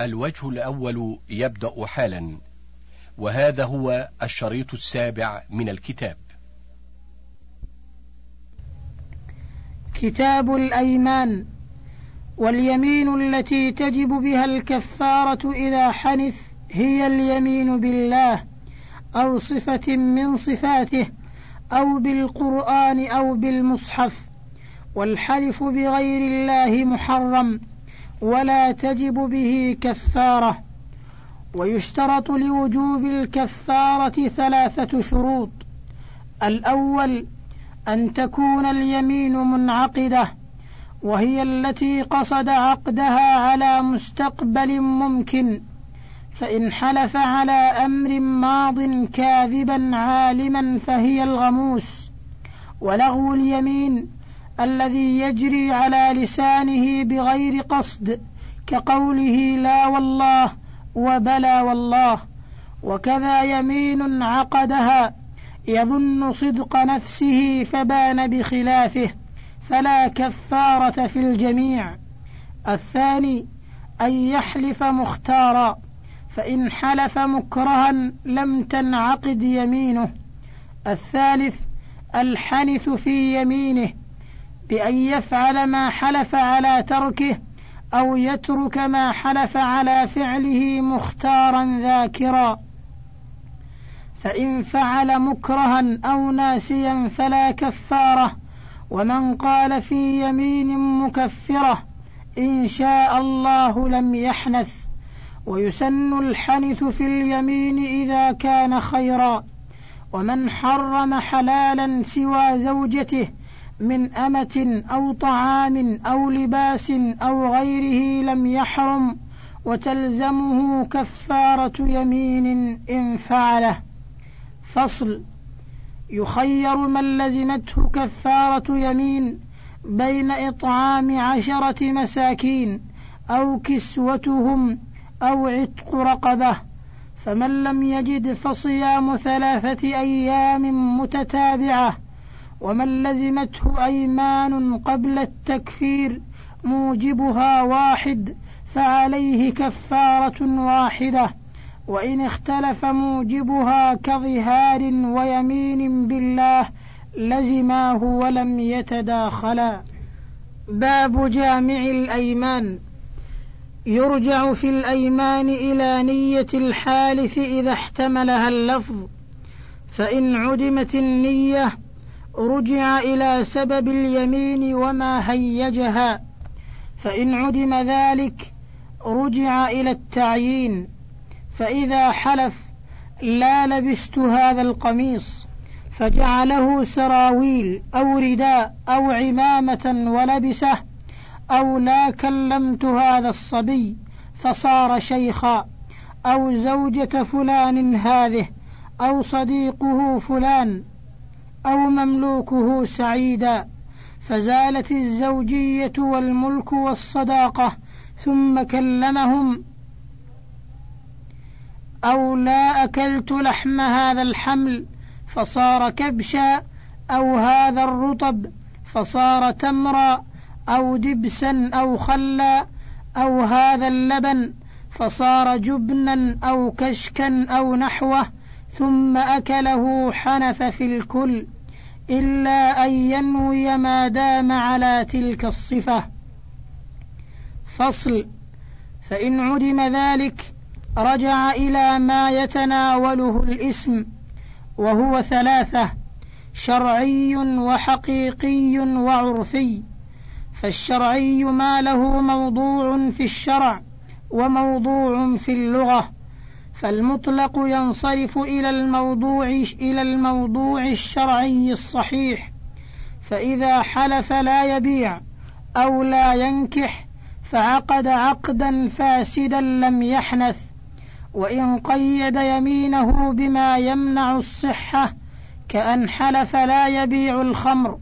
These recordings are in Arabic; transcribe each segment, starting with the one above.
الوجه الأول يبدأ حالا وهذا هو الشريط السابع من الكتاب. كتاب الأيمان واليمين التي تجب بها الكفارة إذا حنث هي اليمين بالله أو صفة من صفاته أو بالقرآن أو بالمصحف والحلف بغير الله محرم. ولا تجب به كفارة. ويشترط لوجوب الكفارة ثلاثة شروط. الأول أن تكون اليمين منعقدة وهي التي قصد عقدها على مستقبل ممكن فإن حلف على أمر ماض كاذبا عالما فهي الغموس. ولغو اليمين الذي يجري على لسانه بغير قصد كقوله لا والله وبلى والله وكذا يمين عقدها يظن صدق نفسه فبان بخلافه فلا كفارة في الجميع. الثاني أن يحلف مختارا فإن حلف مكرها لم تنعقد يمينه. الثالث الحنث في يمينه بأن يفعل ما حلف على تركه أو يترك ما حلف على فعله مختارا ذاكرا. فإن فعل مكرها أو ناسيا فلا كفارة ومن قال في يمين مكفرة إن شاء الله لم يحنث. ويسن الحنث في اليمين إذا كان خيرا. ومن حرم حلالا سوى زوجته من أمة أو طعام أو لباس أو غيره لم يحرم وتلزمه كفارة يمين إن فعله. فصل يخير من لزمته كفارة يمين بين إطعام عشرة مساكين أو كسوتهم أو عتق رقبة فمن لم يجد فصيام ثلاثة أيام متتابعة ومن لزمته أيمان قبل التكفير موجبها واحد فعليه كفارة واحدة. وإن اختلف موجبها كظهار ويمين بالله لزماه ولم يتداخلا. باب جامع الأيمان. يرجع في الأيمان إلى نية الحالف إذا احتملها اللفظ. فإن عدمت النية رجع إلى سبب اليمين وما هيجها فإن عدم ذلك رجع إلى التعيين. فإذا حلف لا لبست هذا القميص فجعله سراويل أو رداء أو عمامة ولبسه أو لا كلمت هذا الصبي فصار شيخا أو زوجة فلان هذه أو صديقه فلان. أو مملوكه سعيدا فزالت الزوجية والملك والصداقة ثم كلمهم. أو لا أكلت لحم هذا الحمل فصار كبشا أو هذا الرطب فصار تمرا أو دبسا أو خلا أو هذا اللبن فصار جبنا أو كشكا أو نحوه. ثم أكله حنث في الكل إلا أن ينوي ما دام على تلك الصفة. فصل فإن عدم ذلك رجع إلى ما يتناوله الاسم وهو ثلاثة شرعي وحقيقي وعرفي. فالشرعي ما له موضوع في الشرع وموضوع في اللغة. فالمطلق ينصرف إلى الموضوع إلى الموضوع الشرعي الصحيح. فإذا حلف لا يبيع أو لا ينكح فعقد عقدا فاسدا لم يحنث. وإن قيد يمينه بما يمنع الصحة كأن حلف لا يبيع الخمر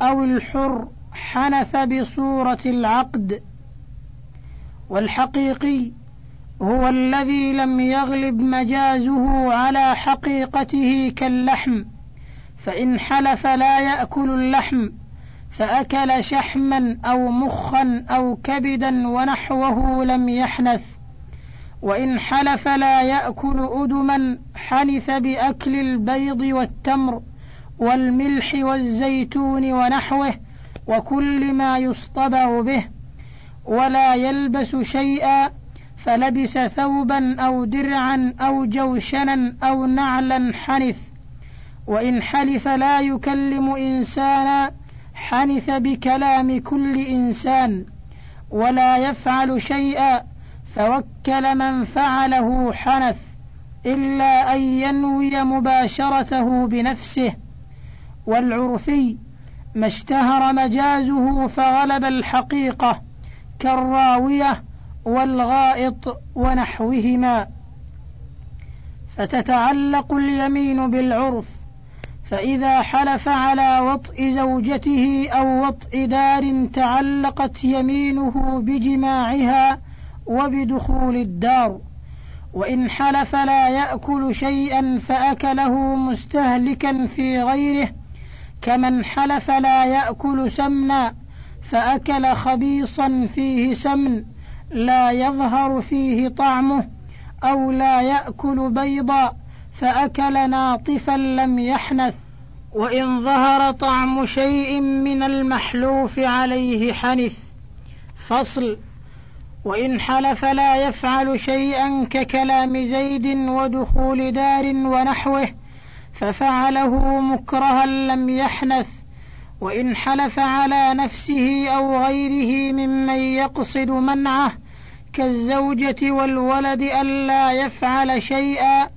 أو الحر حنث بصورة العقد. والحقيقي هو الذي لم يغلب مجازه على حقيقته كاللحم فإن حلف لا يأكل اللحم فأكل شحما أو مخا أو كبدا ونحوه لم يحنث. وإن حلف لا يأكل أدما حنث بأكل البيض والتمر والملح والزيتون ونحوه وكل ما يصطبع به ولا يلبس شيئا فلبس ثوبا أو درعا أو جوشنا أو نعلا حنث. وإن حلف لا يكلم إنسانا حنث بكلام كل إنسان. ولا يفعل شيئا فوكل من فعله حنث إلا أن ينوي مباشرته بنفسه. والعرفي ما اشتهر مجازه فغلب الحقيقة كالراوية والغائط ونحوهما فتتعلق اليمين بالعرف فإذا حلف على وطء زوجته أو وطء دار تعلقت يمينه بجماعها وبدخول الدار وإن حلف لا يأكل شيئا فأكله مستهلكا في غيره كمن حلف لا يأكل سمنا فأكل خبيصا فيه سمن. لا يظهر فيه طعمه أو لا يأكل بيضا فأكل ناطفا لم يحنث. وإن ظهر طعم شيء من المحلوف عليه حنث. فصل. وإن حلف لا يفعل شيئا ككلام زيد ودخول دار ونحوه ففعله مكرها لم يحنث. وإن حلف على نفسه أو غيره ممن يقصد منعه كالزوجة والولد ألا يفعل شيئا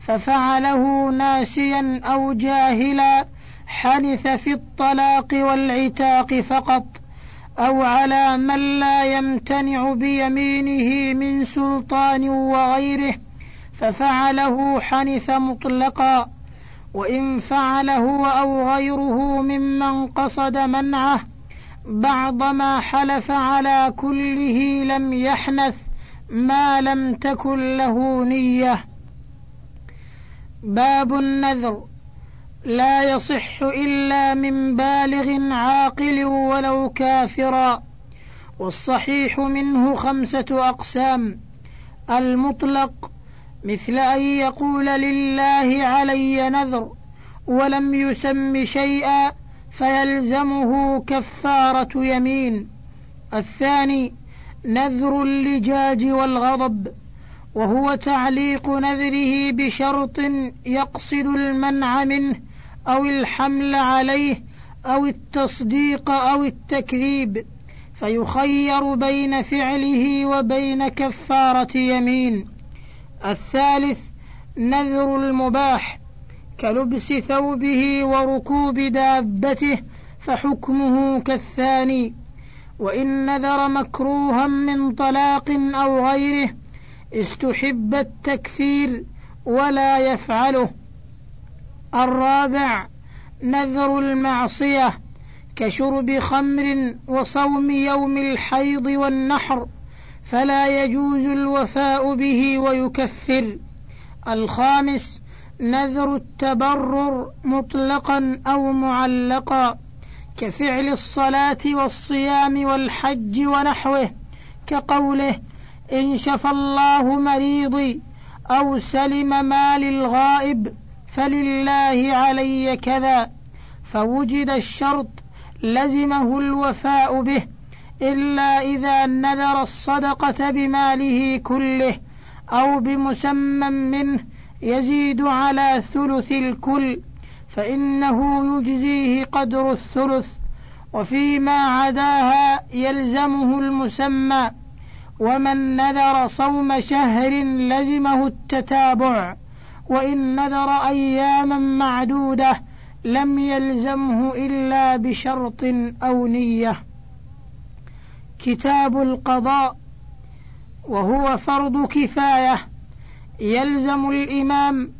ففعله ناسيا أو جاهلا حنث في الطلاق والعتاق فقط أو على من لا يمتنع بيمينه من سلطان وغيره ففعله حنث مطلقا وإن فعل هو أو غيره ممن قصد منعه بعض ما حلف على كله لم يحنث ما لم تكن له نية. باب النذر لا يصح إلا من بالغ عاقل ولو كافرا. والصحيح منه خمسة أقسام المطلق مثل أن يقول لله علي نذر ولم يسم شيئا فيلزمه كفارة يمين. الثاني نذر اللجاج والغضب وهو تعليق نذره بشرط يقصد المنع منه أو الحمل عليه أو التصديق أو التكذيب فيخير بين فعله وبين كفارة يمين. الثالث نذر المباح كلبس ثوبه وركوب دابته فحكمه كالثاني. وإن نذر مكروها من طلاق أو غيره استحب التكفير ولا يفعله. الرابع نذر المعصية كشرب خمر وصوم يوم الحيض والنحر. فلا يجوز الوفاء به ويكفر. الخامس نذر التبرر مطلقا أو معلقا كفعل الصلاة والصيام والحج ونحوه كقوله إن شفى الله مريضي أو سلم مال الغائب فلله علي كذا. فوجد الشرط لزمه الوفاء به. إلا إذا نذر الصدقة بماله كله أو بمسمى منه يزيد على ثلث الكل فإنه يجزيه قدر الثلث وفيما عداها يلزمه المسمى ومن نذر صوم شهر لزمه التتابع وإن نذر أياما معدودة لم يلزمه إلا بشرط أو نية. كتاب القضاء وهو فرض كفاية يلزم الإمام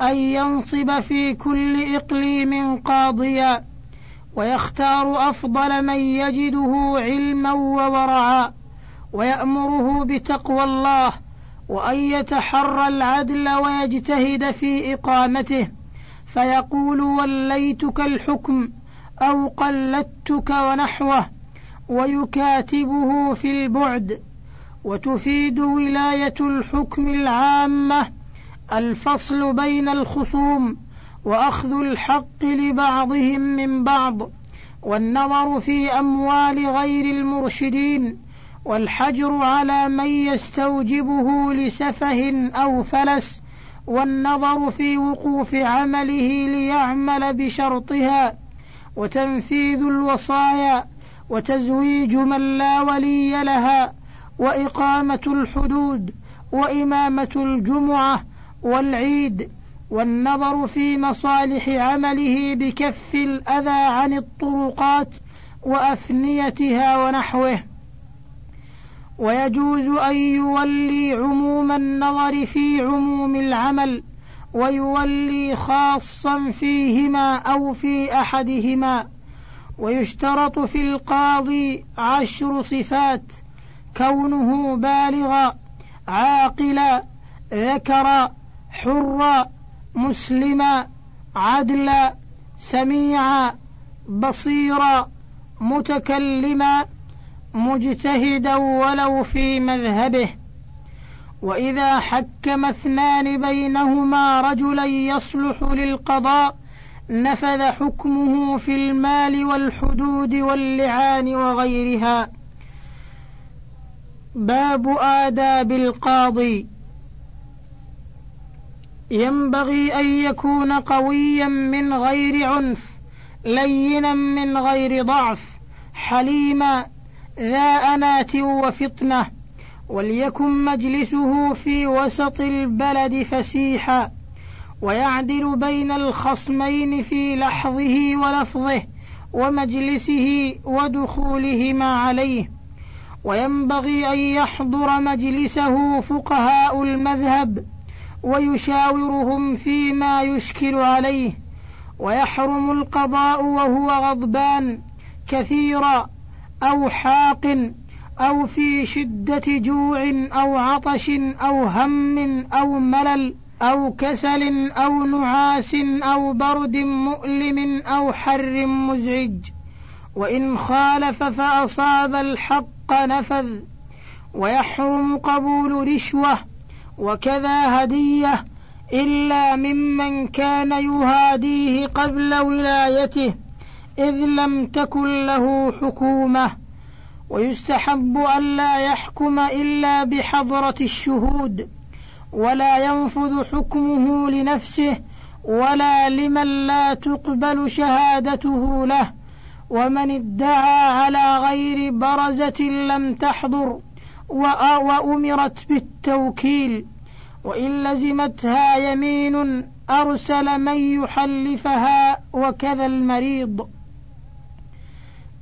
أن ينصب في كل إقليم قاضيا ويختار أفضل من يجده علما وورعا ويأمره بتقوى الله وأن يتحرى العدل ويجتهد في إقامته. فيقول وليتك الحكم أو قلدتك ونحوه. ويكاتبه في البعد وتفيد ولاية الحكم العامة الفصل بين الخصوم وأخذ الحق لبعضهم من بعض والنظر في أموال غير المرشدين والحجر على من يستوجبه لسفه أو فلس والنظر في وقوف عمله ليعمل بشرطها وتنفيذ الوصايا وتزويج من لا ولي لها وإقامة الحدود وإمامة الجمعة والعيد والنظر في مصالح عمله بكف الأذى عن الطرقات وأفنيتها ونحوه. ويجوز أن يولي عموم النظر في عموم العمل ويولي خاصا فيهما أو في أحدهما. ويشترط في القاضي عشر صفات كونه بالغا عاقلا ذكرا حرا مسلما عدلا سميعا بصيرا متكلما مجتهدا ولو في مذهبه. وإذا حكم اثنان بينهما رجلا يصلح للقضاء نفذ حكمه في المال والحدود واللعان وغيرها. باب آداب القاضي. ينبغي أن يكون قويا من غير عنف لينا من غير ضعف حليما ذا أنات وفطنة وليكن مجلسه في وسط البلد فسيحا. ويعدل بين الخصمين في لحظه ولفظه ومجلسه ودخولهما عليه. وينبغي أن يحضر مجلسه فقهاء المذهب ويشاورهم فيما يشكل عليه. ويحرم القضاء وهو غضبان كثيرا أو حاق أو في شدة جوع أو عطش أو هم أو ملل أو كسل أو نعاس أو برد مؤلم أو حر مزعج وإن خالف فأصاب الحق نفذ ويحرم قبول رشوة وكذا هدية إلا ممن كان يهاديه قبل ولايته إذ لم تكن له حكومة. ويستحب الا يحكم إلا بحضرة الشهود. ولا ينفذ حكمه لنفسه ولا لمن لا تقبل شهادته له. ومن ادعى على غير برزة لم تحضر وأمرت بالتوكيل. وإن لزمتها يمين أرسل من يحلفها وكذا المريض.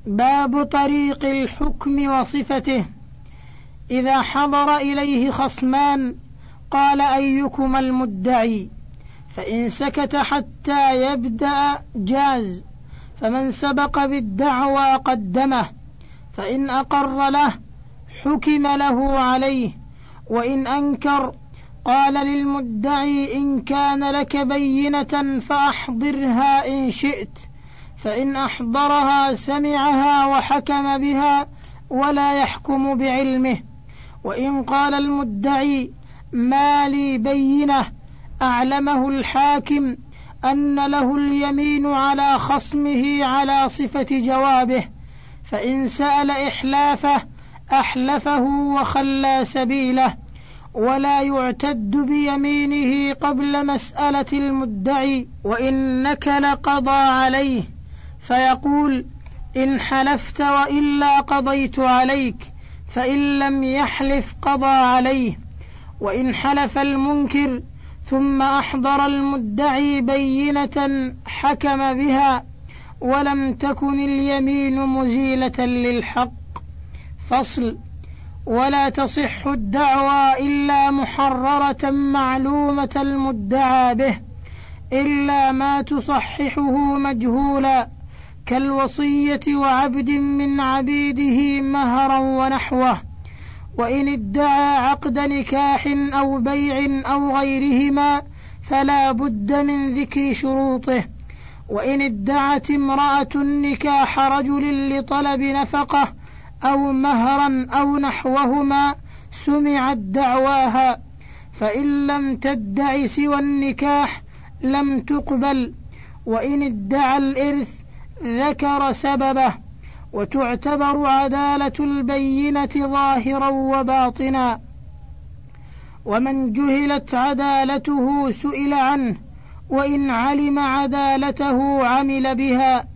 باب طريق الحكم وصفته. إذا حضر إليه خصمان قال أيكما المدعي فإن سكت حتى يبدأ جاز فمن سبق بالدعوى قدمه فإن أقر له حكم له عليه وإن أنكر قال للمدعي إن كان لك بينة فأحضرها إن شئت فإن أحضرها سمعها وحكم بها ولا يحكم بعلمه. وإن قال المدعي ما لي بينة. أعلمه الحاكم أن له اليمين على خصمه على صفة جوابه. فإن سأل إحلافه أحلفه وخلى سبيله. ولا يعتد بيمينه قبل مسألة المدعي. وإن نكل قضى عليه. فيقول إن حلفت وإلا قضيت عليك. فإن لم يحلف قضى عليه. وإن حلف المنكر ثم أحضر المدعي بينة حكم بها ولم تكن اليمين مزيلة للحق. فصل ولا تصح الدعوى إلا محررة معلومة المدعى به إلا ما تصححه مجهولا كالوصية وعبد من عبيده مهرا ونحوه. وإن ادعى عقد نكاح أو بيع أو غيرهما فلا بد من ذكر شروطه. وإن ادعت امرأة نكاح رجل لطلب نفقة أو مهرا أو نحوهما سمعت دعواها فإن لم تدع سوى النكاح لم تقبل. وإن ادعى الإرث ذكر سببه وتعتبر عدالة البينة ظاهرا وباطنا. ومن جهلت عدالته سئل عنه وإن علم عدالته عمل بها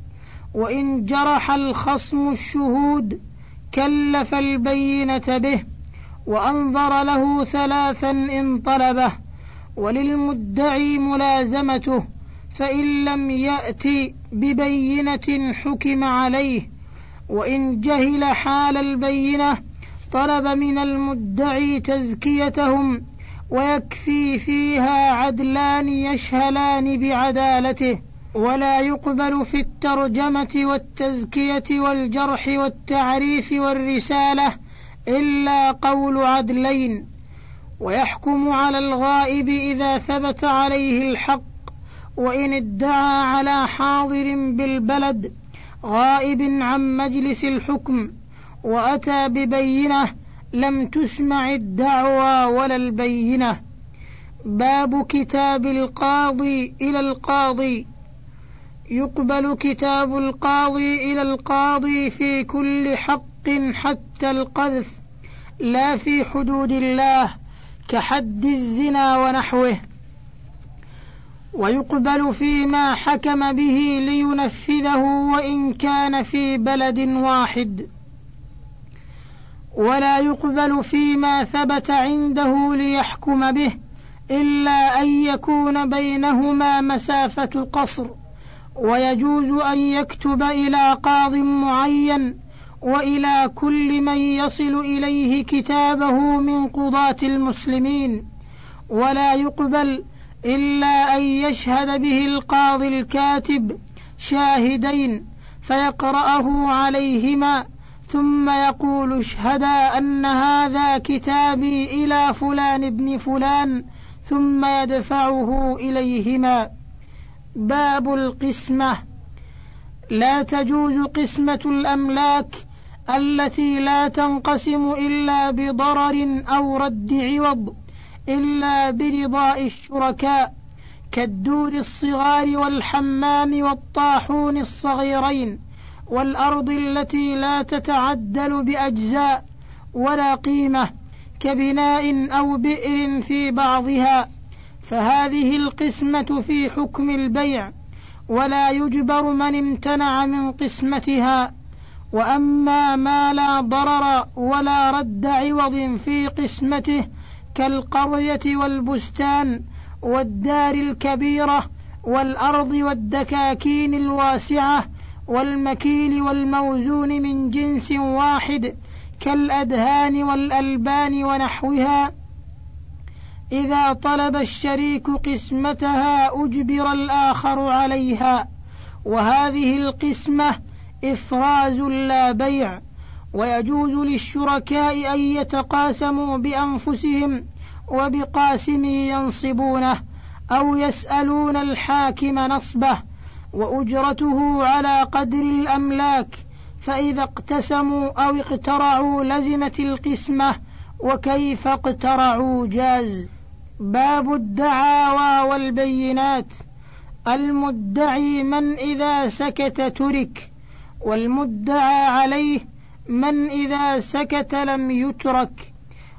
وإن جرح الخصم الشهود كلف البينة به وأنظر له ثلاثا إن طلبه وللمدعي ملازمته فإن لم يأت ببينة حكم عليه وإن جهل حال البينة طلب من المدعي تزكيتهم ويكفي فيها عدلان يشهلان بعدالته ولا يقبل في الترجمة والتزكية والجرح والتعريف والرسالة إلا قول عدلين ويحكم على الغائب إذا ثبت عليه الحق وإن ادعى على حاضر بالبلد غائب عن مجلس الحكم وأتى ببينة لم تسمع الدعوى ولا البينة. باب كتاب القاضي إلى القاضي. يقبل كتاب القاضي إلى القاضي في كل حق حتى القذف لا في حدود الله كحد الزنا ونحوه. ويقبل فيما حكم به لينفذه وإن كان في بلد واحد. ولا يقبل فيما ثبت عنده ليحكم به إلا أن يكون بينهما مسافة قصر. ويجوز أن يكتب إلى قاض معين وإلى كل من يصل إليه كتابه من قضاة المسلمين. ولا يقبل إلا أن يشهد به القاضي الكاتب شاهدين فيقرأه عليهما ثم يقول اشهدا أن هذا كتابي إلى فلان ابن فلان ثم يدفعه إليهما. باب القسمة. لا تجوز قسمة الأملاك التي لا تنقسم إلا بضرر أو رد عوض. إلا برضاء الشركاء كالدور الصغار والحمام والطاحون الصغيرين والأرض التي لا تتعدل بأجزاء ولا قيمة كبناء أو بئر في بعضها فهذه القسمة في حكم البيع ولا يجبر من امتنع من قسمتها وأما ما لا ضرر ولا رد عوض في قسمته كالقرية والبستان والدار الكبيرة والأرض والدكاكين الواسعة والمكيل والموزون من جنس واحد كالادهان والألبان ونحوها. إذا طلب الشريك قسمتها أجبر الآخر عليها. وهذه القسمة إفراز لا بيع. ويجوز للشركاء أن يتقاسموا بأنفسهم وبقاسم ينصبونه أو يسألون الحاكم نصبه وأجرته على قدر الأملاك فإذا اقتسموا أو اقترعوا لزمت القسمة وكيف اقترعوا جاز. باب الدعاوى والبينات. المدعي من إذا سكت ترك والمدعى عليه من إذا سكت لم يترك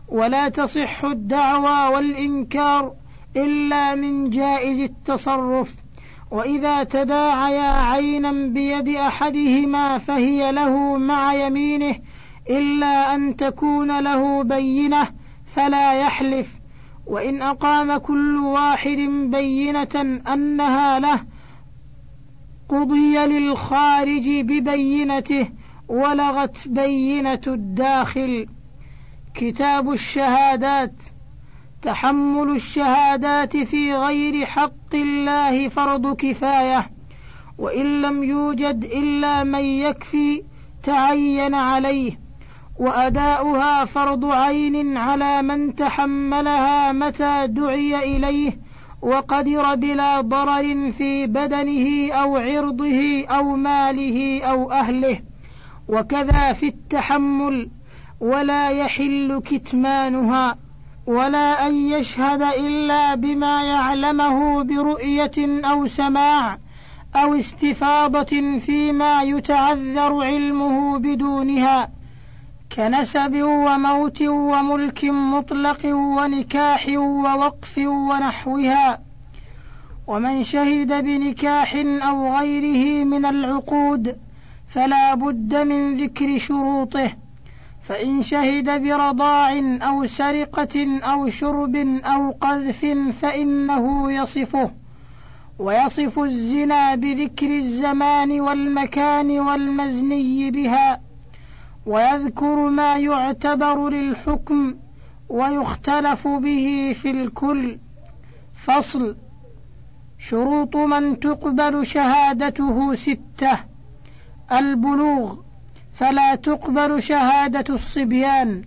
ولا تصح الدعوى والإنكار إلا من جائز التصرف. وإذا تداعيا عينا بيد أحدهما فهي له مع يمينه إلا أن تكون له بينة فلا يحلف. وإن أقام كل واحد بينة أنها له قضي للخارج ببينته. ولغت بينة الداخل كتاب الشهادات تحمل الشهادات في غير حق الله فرض كفاية وإن لم يوجد إلا من يكفي تعين عليه وأداؤها فرض عين على من تحملها متى دعي إليه وقدر بلا ضرر في بدنه أو عرضه أو ماله أو أهله. وكذا في التحمل ولا يحل كتمانها ولا أن يشهد إلا بما يعلمه برؤية أو سماع أو استفاضة فيما يتعذر علمه بدونها كنسب وموت وملك مطلق ونكاح ووقف ونحوها ومن شهد بنكاح أو غيره من العقود فلا بد من ذكر شروطه فإن شهد برضاع أو سرقة أو شرب أو قذف فإنه يصفه ويصف الزنا بذكر الزمان والمكان والمزني بها ويذكر ما يعتبر للحكم ويختلف به في الكل. فصل شروط من تقبل شهادته ستة. البلوغ فلا تقبل شهادة الصبيان.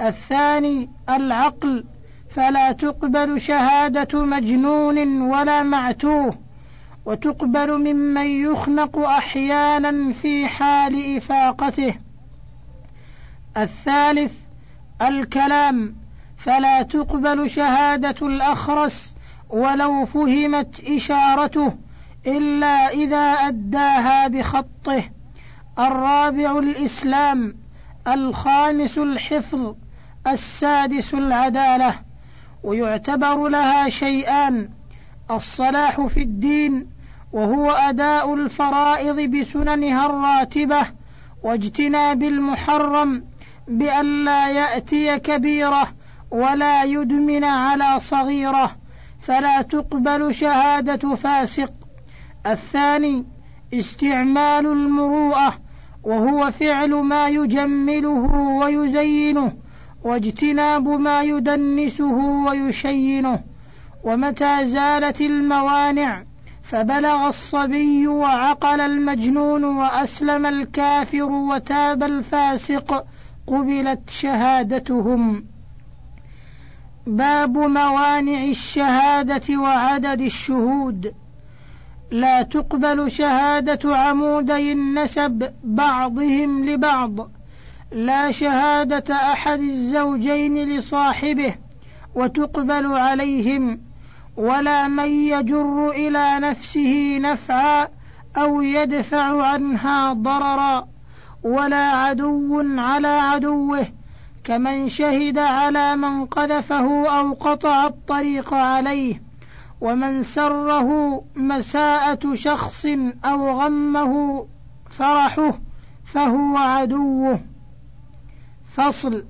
الثاني العقل فلا تقبل شهادة مجنون ولا معتوه. وتقبل ممن يخنق أحيانا في حال إفاقته. الثالث الكلام فلا تقبل شهادة الأخرس ولو فهمت إشارته. إلا إذا أداها بخطه. الرابع الإسلام الخامس الحفظ السادس العدالة. ويعتبر لها شيئان الصلاح في الدين وهو أداء الفرائض بسننها الراتبة واجتناب المحرم بأن لا يأتي كبيرة ولا يدمن على صغيرة. فلا تقبل شهادة فاسق. الثاني استعمال المروءة وهو فعل ما يجمله ويزينه واجتناب ما يدنسه ويشينه. ومتى زالت الموانع فبلغ الصبي وعقل المجنون وأسلم الكافر وتاب الفاسق قبلت شهادتهم. باب موانع الشهادة وعدد الشهود. لا تقبل شهادة عمودي النسب بعضهم لبعض. لا شهادة أحد الزوجين لصاحبه وتقبل عليهم ولا من يجر إلى نفسه نفعا أو يدفع عنها ضررا. ولا عدو على عدوه كمن شهد على من قذفه أو قطع الطريق عليه. ومن سره مساءة شخص أو غمه فرحه فهو عدوه. فصل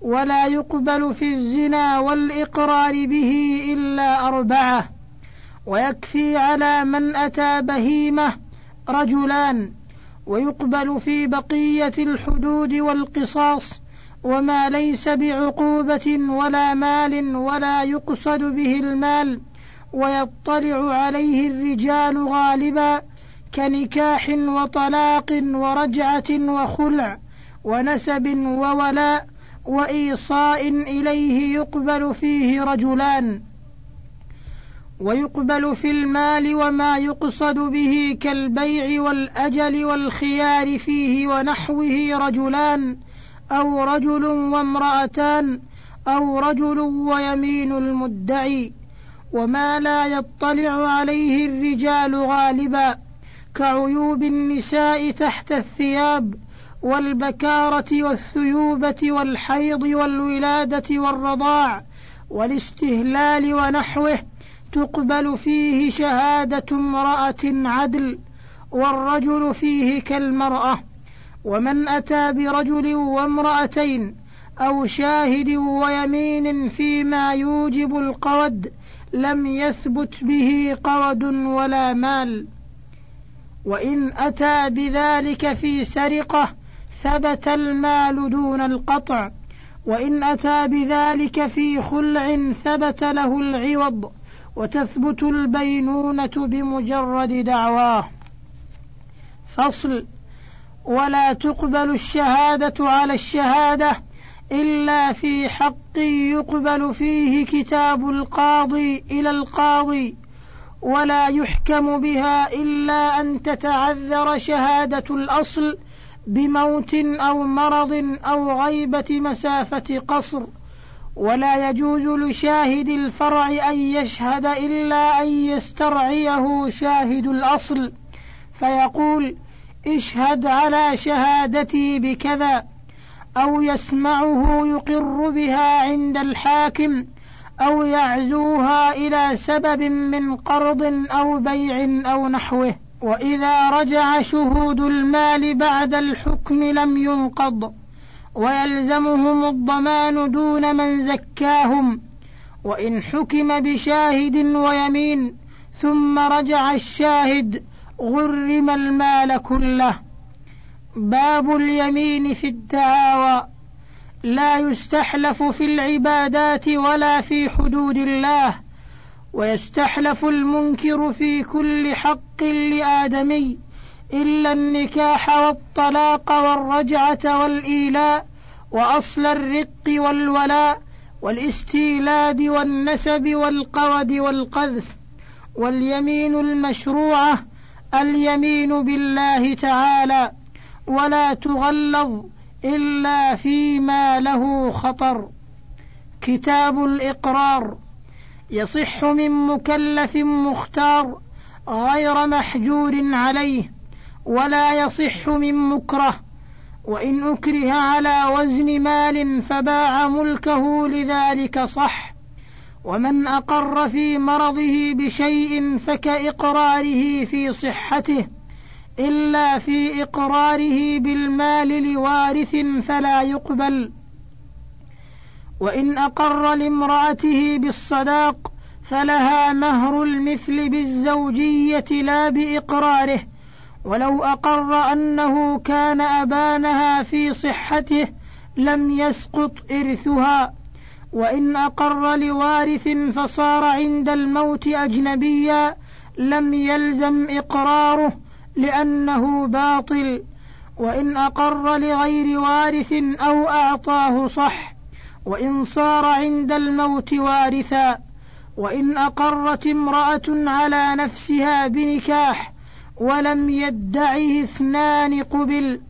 ولا يقبل في الزنا والإقرار به إلا أربعة. ويكفي على من أتى بهيمة رجلان. ويقبل في بقية الحدود والقصاص. وما ليس بعقوبة ولا مال ولا يقصد به المال ويطلع عليه الرجال غالبا كنكاح وطلاق ورجعة وخلع ونسب وولاء وإيصاء إليه يقبل فيه رجلان. ويقبل في المال وما يقصد به كالبيع والأجل والخيار فيه ونحوه رجلان أو رجل وامرأتان أو رجل ويمين المدعي وما لا يطلع عليه الرجال غالبا كعيوب النساء تحت الثياب والبكارة والثيوبة والحيض والولادة والرضاع والاستهلال ونحوه تقبل فيه شهادة امرأة عدل والرجل فيه كالمرأة. ومن أتى برجل وامرأتين أو شاهد ويمين فيما يوجب القود لم يثبت به قود ولا مال. وإن أتى بذلك في سرقة ثبت المال دون القطع. وإن أتى بذلك في خلع ثبت له العوض. وتثبت البينونة بمجرد دعواه. فصل ولا تقبل الشهادة على الشهادة إلا في حق يقبل فيه كتاب القاضي إلى القاضي ولا يحكم بها إلا أن تتعذر شهادة الأصل بموت أو مرض أو غيبة مسافة قصر. ولا يجوز لشاهد الفرع أن يشهد إلا أن يسترعيه شاهد الأصل. فيقول اشهد على شهادتي بكذا أو يسمعه يقر بها عند الحاكم أو يعزوها إلى سبب من قرض أو بيع أو نحوه. وإذا رجع شهود المال بعد الحكم لم ينقض ويلزمهم الضمان دون من زكاهم. وإن حكم بشاهد ويمين ثم رجع الشاهد غرم المال كله. باب اليمين في الدعاوى لا يستحلف في العبادات ولا في حدود الله. ويستحلف المنكر في كل حق لآدمي. إلا النكاح والطلاق والرجعة والإيلاء وأصل الرق والولاء والاستيلاد والنسب والقود والقذف. واليمين المشروعة. اليمين بالله تعالى ولا تغلظ إلا فيما له خطر. كتاب الإقرار يصح من مكلف مختار غير محجور عليه ولا يصح من مكره وإن أكره على وزن مال فباع ملكه لذلك صح. ومن أقر في مرضه بشيء فكإقراره في صحته إلا في إقراره بالمال لوارث فلا يقبل. وإن أقر لامرأته بالصداق فلها مهر المثل بالزوجية لا بإقراره. ولو أقر أنه كان أبانها في صحته لم يسقط إرثها. وإن أقر لوارث فصار عند الموت أجنبيا لم يلزم إقراره لأنه باطل. وإن أقر لغير وارث أو أعطاه صح وإن صار عند الموت وارثا. وإن أقرت امرأة على نفسها بنكاح ولم يدعه اثنان قبل.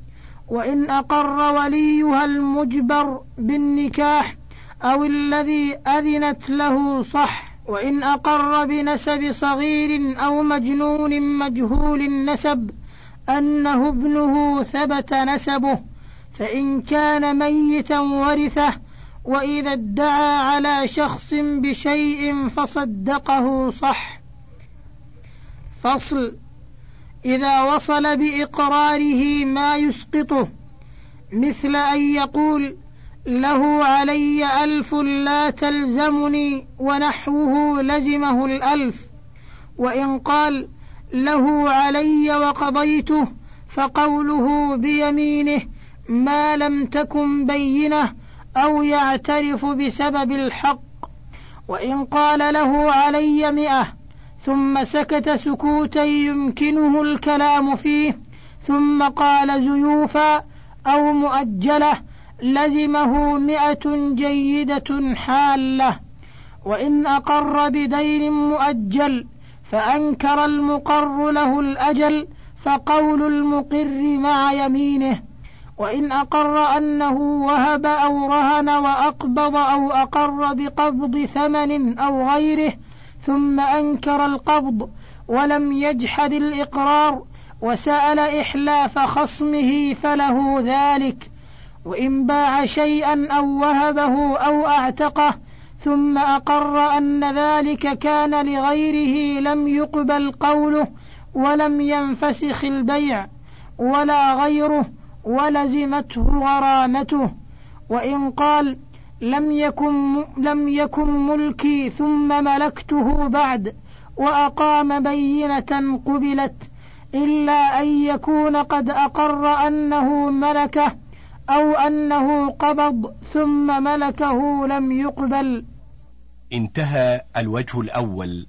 وإن أقر وليها المجبر بالنكاح أو الذي أذنت له صح وإن أقر بنسب صغير أو مجنون مجهول النسب أنه ابنه ثبت نسبه فإن كان ميتا ورثه وإذا ادعى على شخص بشيء فصدقه صح. فصل إذا وصل بإقراره ما يسقطه مثل أن يقول له علي ألف لا تلزمني ونحوه لزمه الألف وإن قال له علي وقضيته فقوله بيمينه ما لم تكن بينة أو يعترف بسبب الحق وإن قال له علي مئة ثم سكت سكوتا يمكنه الكلام فيه ثم قال زيوفا أو مؤجلة لزمه مئة جيدة حالة وإن أقر بدين مؤجل فأنكر المقر له الأجل فقول المقر مع يمينه. وإن أقر أنه وهب أو رهن وأقبض أو أقر بقبض ثمن أو غيره ثم أنكر القبض ولم يجحد الإقرار وسأل إحلاف خصمه فله ذلك. وإن باع شيئا أو وهبه أو أعتقه ثم أقر أن ذلك كان لغيره لم يقبل قوله ولم ينفسخ البيع ولا غيره ولزمته غرامته. وإن قال لم يكن لم يكن ملكي ثم ملكته بعد وأقام بينة قبلت إلا أن يكون قد أقر أنه ملكه أو أنه قبض ثم ملكه لم يقبل. انتهى الوجه الأول.